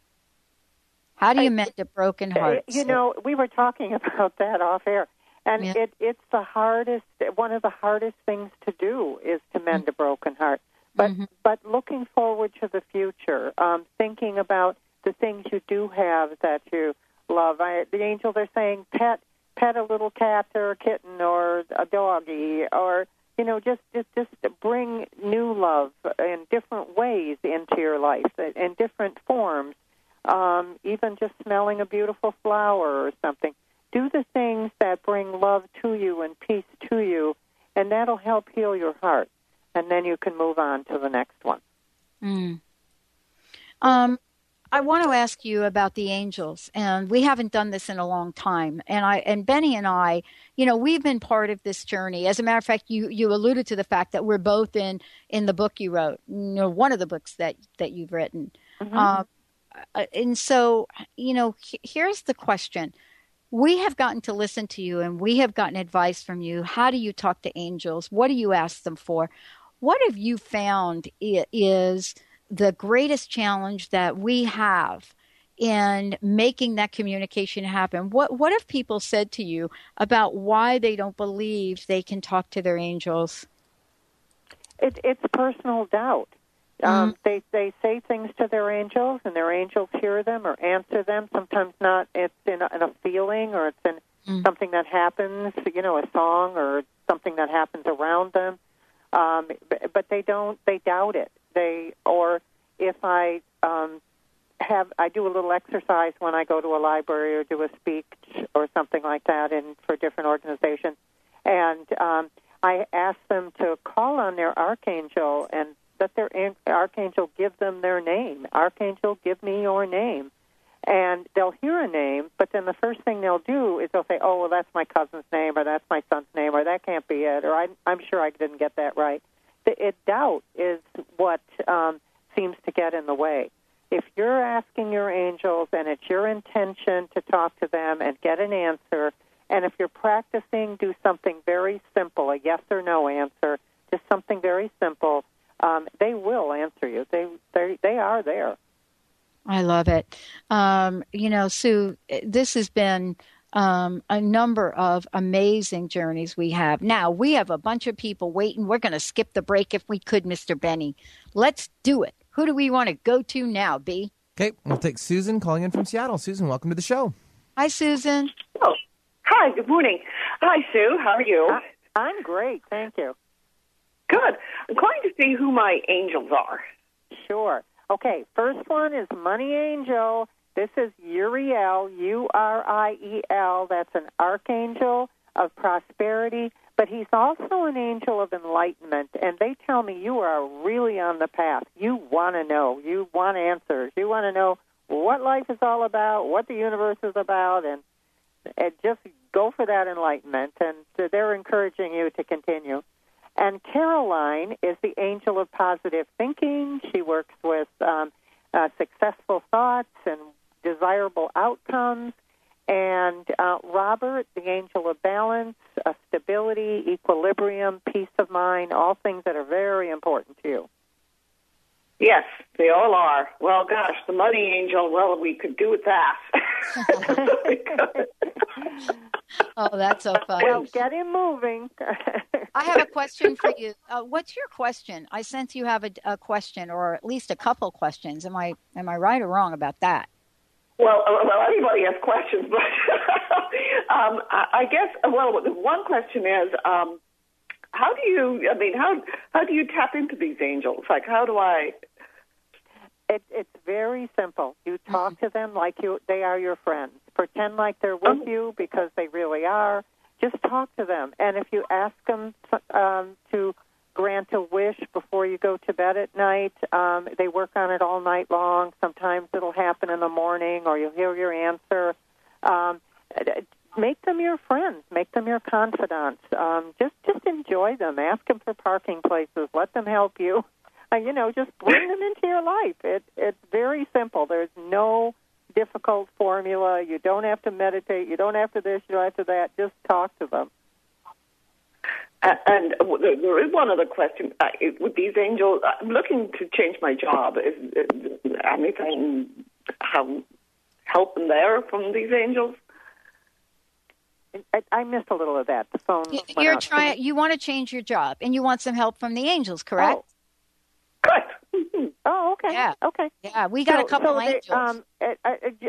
How do you mend a broken heart? You know, we were talking about that off air, and Yeah. it, it's the hardest. One of the hardest things to do is to mend a broken heart. But Mm-hmm. but looking forward to the future, um, thinking about the things you do have that you love. I, the angels are saying pet pet a little cat or a kitten or a doggy or you know just just just bring new love in different ways into your life in different forms um, even just smelling a beautiful flower or something. Do the things that bring love to you and peace to you, and that'll help heal your heart. And then you can move on to the next one. Mm. Um, I want to ask you about the angels, and we haven't done this in a long time. And I and Benny and I, you know, we've been part of this journey. As a matter of fact, you you alluded to the fact that we're both in in the book you wrote, you know, one of the books that that you've written. Um, uh, and so, you know, here's the question. We have gotten to listen to you and we have gotten advice from you. How do you talk to angels? What do you ask them for? What have you found is the greatest challenge that we have in making that communication happen? What what have people said to you about why they don't believe they can talk to their angels? It, it's personal doubt. Um, They they say things to their angels, and their angels hear them or answer them. Sometimes not. It's in a, in a feeling, or it's in something that happens. You know, a song or something that happens around them. Um, but, but they don't. They doubt it. They or if I um, have I do a little exercise when I go to a library or do a speech or something like that, and for different organizations, and um, I ask them to call on their archangel and let their an- archangel give them their name. Archangel, give me your name. And they'll hear a name, but then the first thing they'll do is they'll say, "Oh, well, that's my cousin's name, or that's my son's name, or that can't be it, or I, I'm sure I didn't get that right." The it, doubt is what um, seems to get in the way. If you're asking your angels and it's your intention to talk to them and get an answer, and if you're practicing, do something very simple, a yes or no answer, just something very simple. Um, they will answer you. They they they are there. I love it. Um, you know, Sue, this has been um, a number of amazing journeys we have. Now, we have a bunch of people waiting. We're going to skip the break if we could, Mr. Benny. Let's do it. Who do we want to go to now, B? Okay, we'll take Susan calling in from Seattle. Susan, welcome to the show. Hi, Susan. Oh, hi. Good morning. Hi, Sue. How are you? I'm great. Thank you. Good. I'm calling to see who my angels are. Sure. Okay, first one is Money Angel. This is Uriel, U R I E L. That's an archangel of prosperity, but he's also an angel of enlightenment. And they tell me you are really on the path. You want to know, you want answers, you want to know what life is all about, what the universe is about, and, and just go for that enlightenment. And they're encouraging you to continue. And Caroline is the angel of positive thinking. She works with um, uh, successful thoughts and desirable outcomes. And uh, Robert, the angel of balance, uh, stability, equilibrium, peace of mind, all things that are very important to you. Yes, they all are. Well, gosh, the money angel, well, we could do with that. Oh, that's so fun. Well, get him moving. I have a question for you. Uh, what's your question? I sense you have a, a question, or at least a couple questions. Am I am I right or wrong about that? Well, uh, well, anybody has questions, but um, I, I guess. Well, one question is, um, how do you? I mean, how how do you tap into these angels? Like, how do I? It, it's very simple. You talk to them like you they are your friends. Pretend like they're with you because they really are. Just talk to them, and if you ask them um, to grant a wish before you go to bed at night, um, they work on it all night long. Sometimes it'll happen in the morning, or you'll hear your answer. Um, make them your friends. Make them your confidants. Um, just just enjoy them. Ask them for parking places. Let them help you. You know, just bring them into your life. It it's very simple. There's no difficult formula. You don't have to meditate. You don't have to this. You don't have to that. Just talk to them. And there is one other question. With these angels, I'm looking to change my job. Is, is anything have help in there from these angels? I, I missed a little of that. The phone. You're trying. You want to change your job, and you want some help from the angels, oh, correct? Oh, okay. Yeah. Okay. Yeah, we got So- a couple so they- um,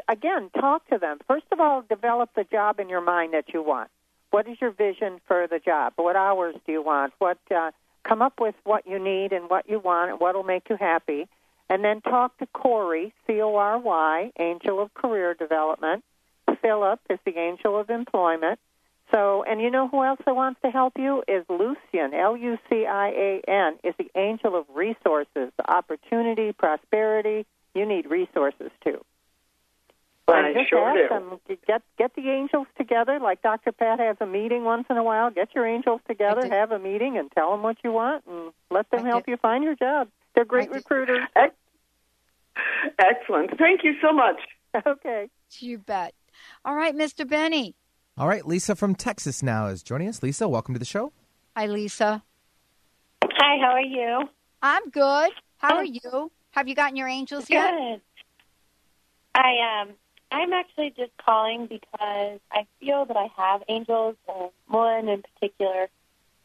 again, talk to them. First of all, develop the job in your mind that you want. What is your vision for the job? What hours do you want? What uh, come up with what you need and what you want and what will make you happy, and then talk to Corey, C O R Y, Angel of Career Development. Philip is the Angel of Employment. So, and you know who else that wants to help you is Lucian, L U C I A N, is the angel of resources, opportunity, prosperity. You need resources too. I And just sure ask do. them, get get the angels together. Like Dr. Pat has a meeting once in a while. Get your angels together, have a meeting, and tell them what you want, and let them help you find your job. They're great recruiters. Excellent. Thank you so much. Okay. You bet. All right, Mr. Benny. All right, Lisa from Texas now is joining us. Lisa, welcome to the show. Hi, Lisa. Hi, how are you? I'm good. How are you? Have you gotten your angels yet? Good. I um I'm actually just calling because I feel that I have angels, uh, one in particular,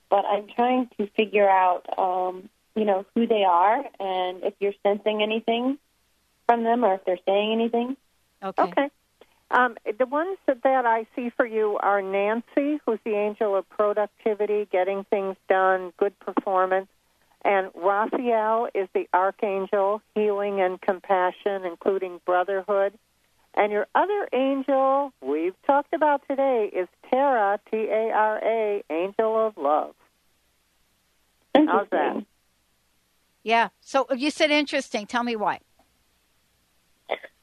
but I'm trying to figure out um you know, who they are and if you're sensing anything from them or if they're saying anything. Okay. Okay. Um, the ones that, that I see for you are Nancy, who's the angel of productivity, getting things done, good performance, and Raphael is the archangel, healing and compassion, including brotherhood. And your other angel we've talked about today is Tara, T A R A, angel of love. How's that? Yeah. So you said interesting. Tell me why.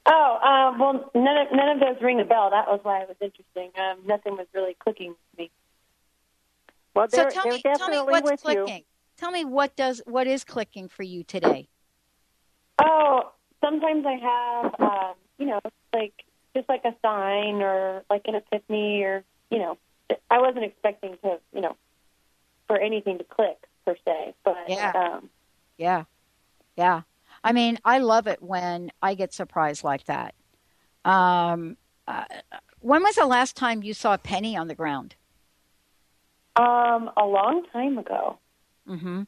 Oh, uh, well, none of, none of those ring a bell. That was why it was interesting. Um, nothing was really clicking with me. Well, so they're, tell they're me, tell me what's with you. clicking. Tell me what does what is clicking for you today. Oh, sometimes I have, um, you know, like just like a sign or like an epiphany or, you know, I wasn't expecting to, you know, for anything to click per se, but Yeah. um, Yeah. Yeah. I mean, I love it when I get surprised like that. Um, uh, when was the last time you saw a penny on the ground? um, a long time ago. Mm-hmm.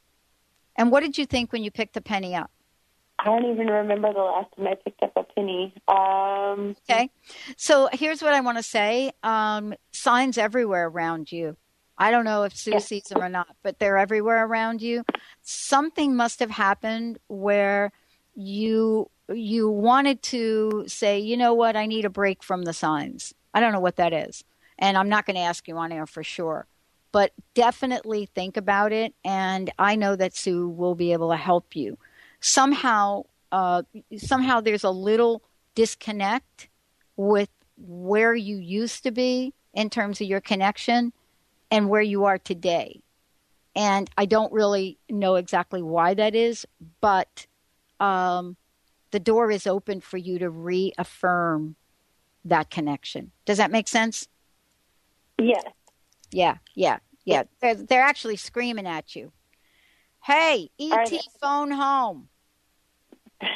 And what did you think when you picked the penny up? I don't even remember the last time I picked up a penny. Um, Okay. So here's what I want to say. Um, signs everywhere around you. I don't know if Sue sees them or not, but they're everywhere around you. Something must have happened where you you wanted to say, you know what, I need a break from the signs. I don't know what that is. And I'm not going to ask you on air for sure. But definitely think about it and I know that Sue will be able to help you. Somehow uh, somehow there's a little disconnect with where you used to be in terms of your connection and where you are today. And I don't really know exactly why that is, but um, the door is open for you to reaffirm that connection. Does that make sense? Yes. Yeah, yeah, yeah. They're, they're actually screaming at you. Hey, ET phone home.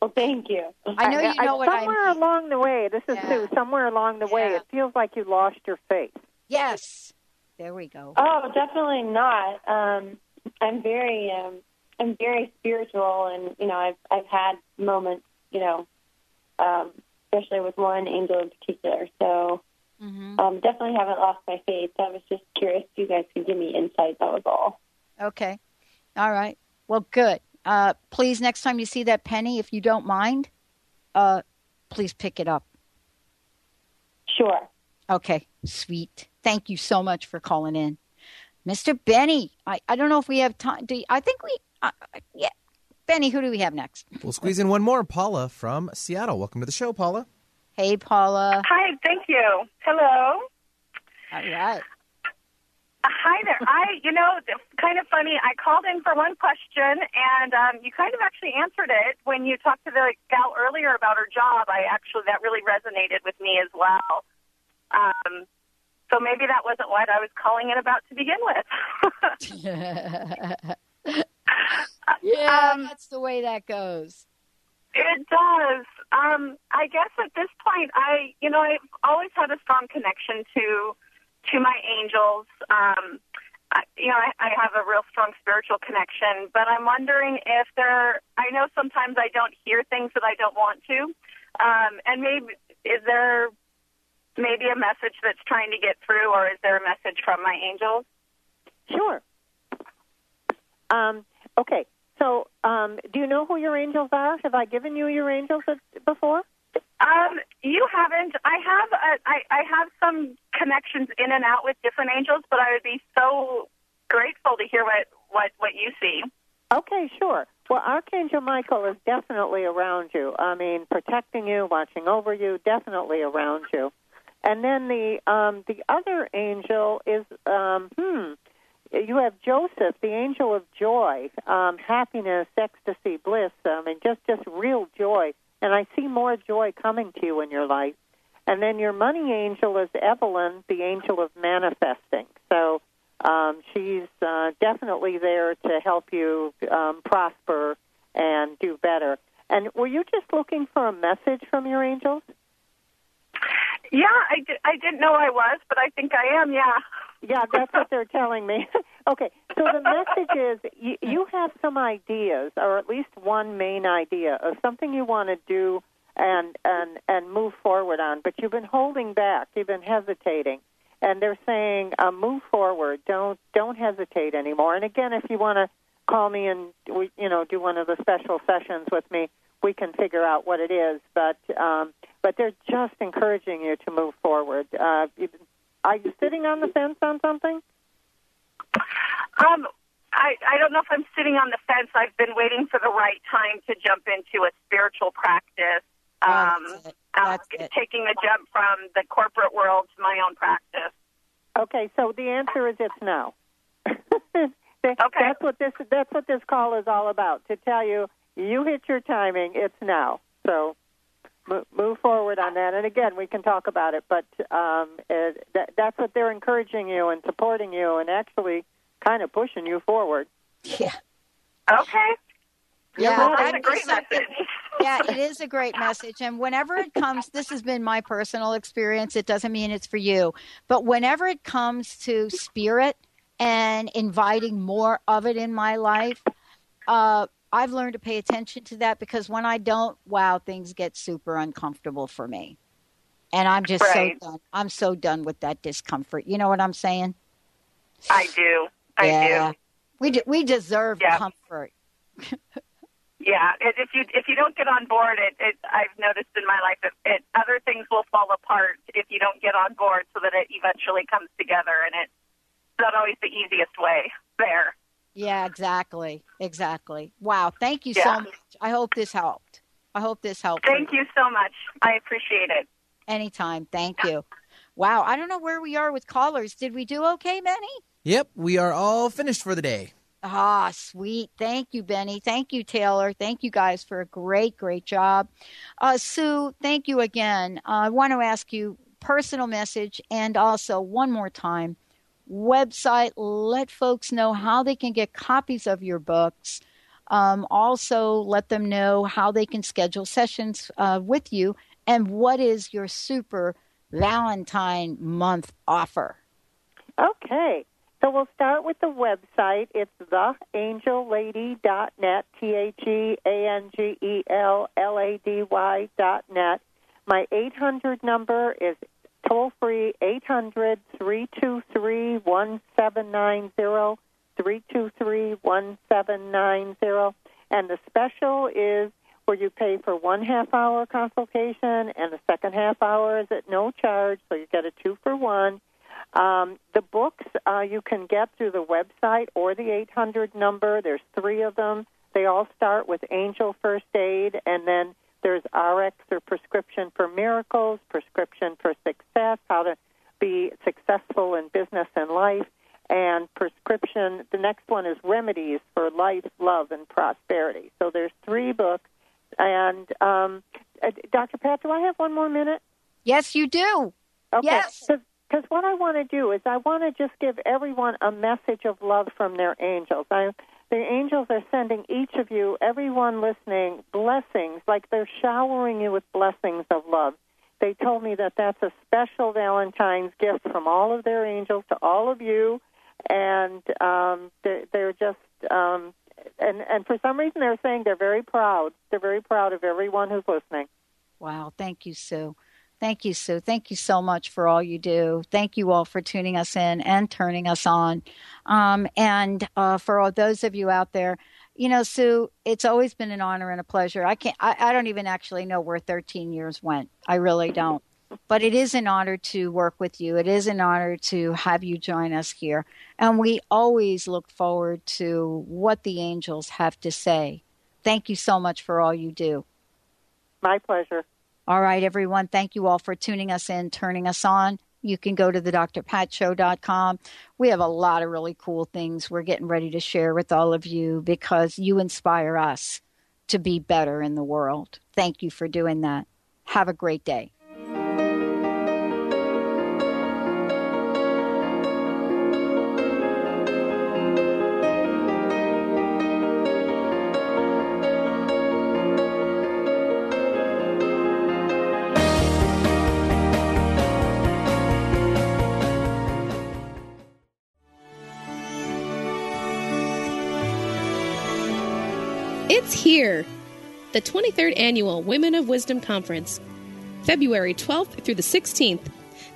well, thank you. I know you know what I Somewhere along the way, this is Sue. Somewhere along the way, it feels like you lost your faith. Yes. There we go. Oh, definitely not. Um, I'm very, um, I'm very spiritual, and you know, I've I've had moments, you know, um, especially with one angel in particular. So, um, definitely haven't lost my faith. I was just curious if you guys could give me insight. That was all. Okay. All right. Well, good. Uh, please, next time you see that penny, if you don't mind, uh, please pick it up. Sure. Okay. Sweet. Thank you so much for calling in. Mr. Benny, I, I don't know if we have time. Do you, I think we, uh, yeah. Benny, who do we have next? We'll squeeze in one more. Paula from Seattle. Welcome to the show, Paula. Hey, Paula. Hi, thank you. Hello. All right. Hi there. I, you know, kind of funny. I called in for one question, and um, you kind of actually answered it when you talked to the gal earlier about her job. I actually that really resonated with me as well. Um, so maybe that wasn't what I was calling it about to begin with. yeah, Um, that's the way that goes. It does. Um, I guess at this point, I, you know, I've always had a strong connection to to my angels. Um, I, you know, I, I have a real strong spiritual connection, but I'm wondering if there. I know sometimes I don't hear things that I don't want to, um, and maybe is there maybe a message that's trying to get through, or is there a message from my angels? Sure. Um, okay. So, um, do you know who your angels are? Have I given you your angels before? Um, you haven't. I have. A, I, I have some connections in and out with different angels, but I would be so grateful to hear what what what you see. Okay, sure. Well, Archangel Michael is definitely around you. I mean, protecting you, watching over you, definitely around you. And then the um, the other angel is um, hmm. You have Joseph, the angel of joy, um, happiness, ecstasy, bliss. I mean, just just real joy. And I see more joy coming to you in your life. And then your money angel is Evelyn, the angel of manifesting. So um, she's uh, definitely there to help you um, prosper and do better. And were you just looking for a message from your angels? Yeah, I, di- I didn't know I was, but I think I am. Yeah. Yeah, that's what they're telling me. okay, so the message is you, you have some ideas, or at least one main idea of something you want to do and and and move forward on, but you've been holding back, you've been hesitating, and they're saying uh, move forward, don't don't hesitate anymore. And again, if you want to call me and we, you know do one of the special sessions with me, we can figure out what it is. But um, but they're just encouraging you to move forward. Uh, are you sitting on the fence on something? Um, I, I don't know if I'm sitting on the fence. I've been waiting for the right time to jump into a spiritual practice. Um, uh, taking the jump from the corporate world to my own practice. Okay, so the answer is it's no. okay. That's what this that's what this call is all about. To tell you, you hit your timing. It's now. So mo- move forward on that. And again, we can talk about it. But um, it, that, that's what they're encouraging you and supporting you, and actually kind of pushing you forward. Yeah. Okay. Yeah, Well, that's a great message. yeah, it is a great message. And whenever it comes, this has been my personal experience. It doesn't mean it's for you. But whenever it comes to spirit and inviting more of it in my life, uh, I've learned to pay attention to that because when I don't, wow, things get super uncomfortable for me. And I'm just Right. so done. I'm so done with that discomfort. You know what I'm saying? I do. I yeah. do. We de- we deserve Yeah. comfort. Yeah, if you if you don't get on board, it, it I've noticed in my life that it, other things will fall apart if you don't get on board, so that it eventually comes together, and it's not always the easiest way there. Yeah, exactly. Exactly. Wow. Thank you so much. I hope this helped. I hope this helped. Thank you so much. I appreciate it. Anytime. Thank you. Wow. I don't know where we are with callers. Did we do okay, Benny? Yep, we are all finished for the day. Ah, sweet. Thank you, Benny. Thank you, Taylor. Thank you guys for a great, great job. Uh, Sue, thank you again. Uh, I want to ask you personal message and also one more time website. Let folks know how they can get copies of your books. Um, also, let them know how they can schedule sessions uh, with you and what is your super Valentine month offer. Okay. So we'll start with the website. It's theangellady.net, T H E A N G E L L A D Y dot net. My 800 number is toll free 800 323 1790, 323 1790. And the special is where you pay for one half hour consultation, and the second half hour is at no charge, so you get a two for one. Um, the books uh, you can get through the website or the 800 number. There's three of them. They all start with Angel First Aid, and then there's RX or Prescription for Miracles, Prescription for Success, how to be successful in business and life, and Prescription. The next one is Remedies for Life, Love, and Prosperity. So there's three books. And um, uh, Dr. Pat, do I have one more minute? Yes, you do. Okay. Yes. Because what I want to do is I want to just give everyone a message of love from their angels. I, the angels are sending each of you, everyone listening, blessings, like they're showering you with blessings of love. They told me that that's a special Valentine's gift from all of their angels to all of you, and um, they're, they're just um, and and for some reason they're saying they're very proud. They're very proud of everyone who's listening. Wow. Thank you, Sue. Thank you, Sue. Thank you so much for all you do. Thank you all for tuning us in and turning us on. Um, and uh, for all those of you out there, you know, Sue, it's always been an honor and a pleasure. I can't, I, I don't even actually know where 13 years went. I really don't. But it is an honor to work with you. It is an honor to have you join us here. And we always look forward to what the angels have to say. Thank you so much for all you do. My pleasure. All right, everyone. Thank you all for tuning us in, turning us on. You can go to the drpatshow.com. We have a lot of really cool things we're getting ready to share with all of you because you inspire us to be better in the world. Thank you for doing that. Have a great day. Here! The 23rd Annual Women of Wisdom Conference, February 12th through the 16th.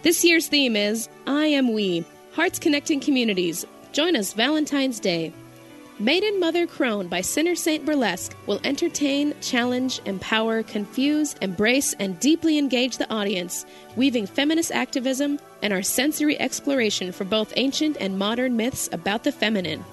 This year's theme is I Am We, Hearts Connecting Communities. Join us Valentine's Day. Maiden Mother Crone by Sinner Saint Burlesque will entertain, challenge, empower, confuse, embrace, and deeply engage the audience, weaving feminist activism and our sensory exploration for both ancient and modern myths about the feminine.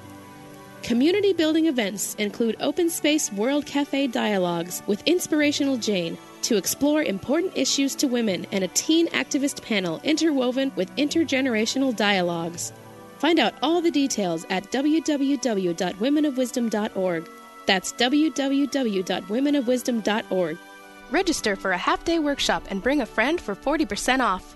Community building events include open space World Cafe dialogues with Inspirational Jane to explore important issues to women and a teen activist panel interwoven with intergenerational dialogues. Find out all the details at www.womenofwisdom.org. That's www.womenofwisdom.org. Register for a half day workshop and bring a friend for 40% off.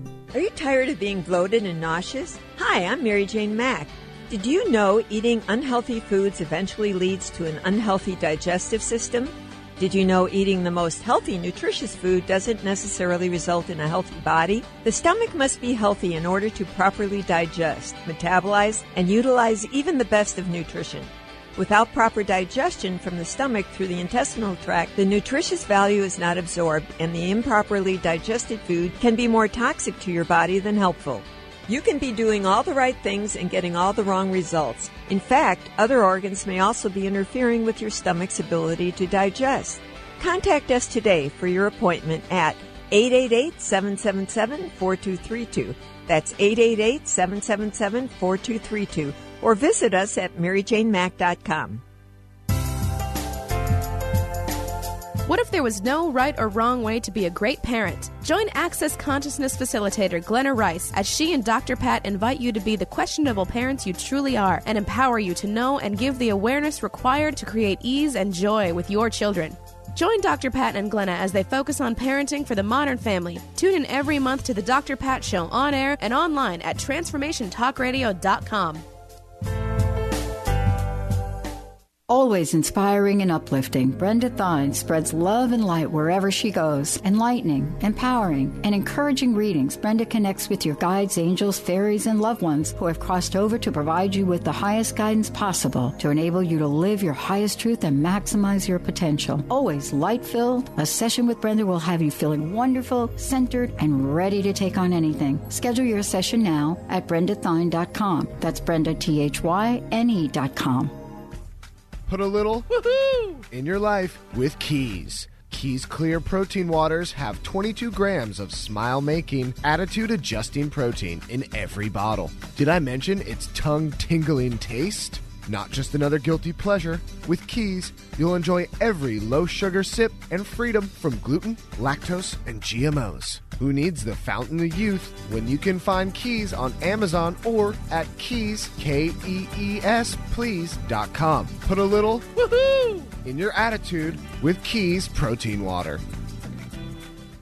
Are you tired of being bloated and nauseous? Hi, I'm Mary Jane Mack. Did you know eating unhealthy foods eventually leads to an unhealthy digestive system? Did you know eating the most healthy, nutritious food doesn't necessarily result in a healthy body? The stomach must be healthy in order to properly digest, metabolize, and utilize even the best of nutrition. Without proper digestion from the stomach through the intestinal tract, the nutritious value is not absorbed, and the improperly digested food can be more toxic to your body than helpful. You can be doing all the right things and getting all the wrong results. In fact, other organs may also be interfering with your stomach's ability to digest. Contact us today for your appointment at 888-777-4232. That's 888-777-4232 or visit us at maryjanemack.com. What if there was no right or wrong way to be a great parent? Join Access Consciousness Facilitator Glenna Rice as she and Dr. Pat invite you to be the questionable parents you truly are and empower you to know and give the awareness required to create ease and joy with your children. Join Dr. Pat and Glenna as they focus on parenting for the modern family. Tune in every month to the Dr. Pat Show on air and online at transformationtalkradio.com. Always inspiring and uplifting, Brenda Thyne spreads love and light wherever she goes. Enlightening, empowering, and encouraging readings, Brenda connects with your guides, angels, fairies, and loved ones who have crossed over to provide you with the highest guidance possible to enable you to live your highest truth and maximize your potential. Always light filled, a session with Brenda will have you feeling wonderful, centered, and ready to take on anything. Schedule your session now at brendathyne.com. That's Brenda, T H Y N E.com. Put a little woohoo in your life with Kees. Kees Clear Protein Waters have 22 grams of smile making, attitude adjusting protein in every bottle. Did I mention its tongue tingling taste? Not just another guilty pleasure. With Kees, you'll enjoy every low sugar sip and freedom from gluten, lactose, and GMOs. Who needs the fountain of youth when you can find Kees on Amazon or at kees, K E E S, please.com. Put a little woohoo in your attitude with Kees Protein Water.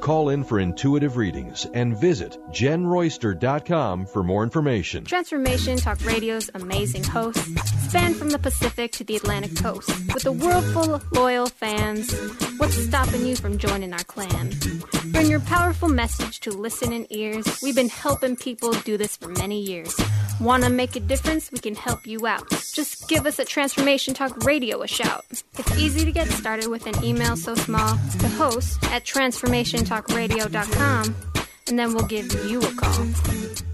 Call in for intuitive readings and visit jenroyster.com for more information. Transformation Talk Radio's amazing hosts span from the Pacific to the Atlantic coast. With a world full of loyal fans, what's stopping you from joining our clan? Bring your powerful message to listening ears. We've been helping people do this for many years. Want to make a difference? We can help you out. Just give us at Transformation Talk Radio a shout. It's easy to get started with an email so small to host at transformationtalkradio.com, and then we'll give you a call.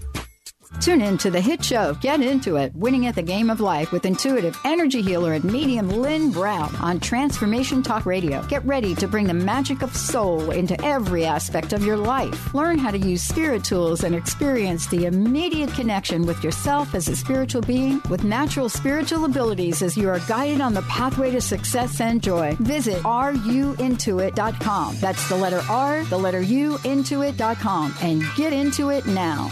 Tune in to the hit show Get Into It, Winning at the Game of Life with intuitive energy healer and medium Lynn Brown on Transformation Talk Radio. Get ready to bring the magic of soul into every aspect of your life. Learn how to use spirit tools and experience the immediate connection with yourself as a spiritual being with natural spiritual abilities as you are guided on the pathway to success and joy. Visit ruintuit.com. That's the letter R, the letter U, intuit.com, and get into it now.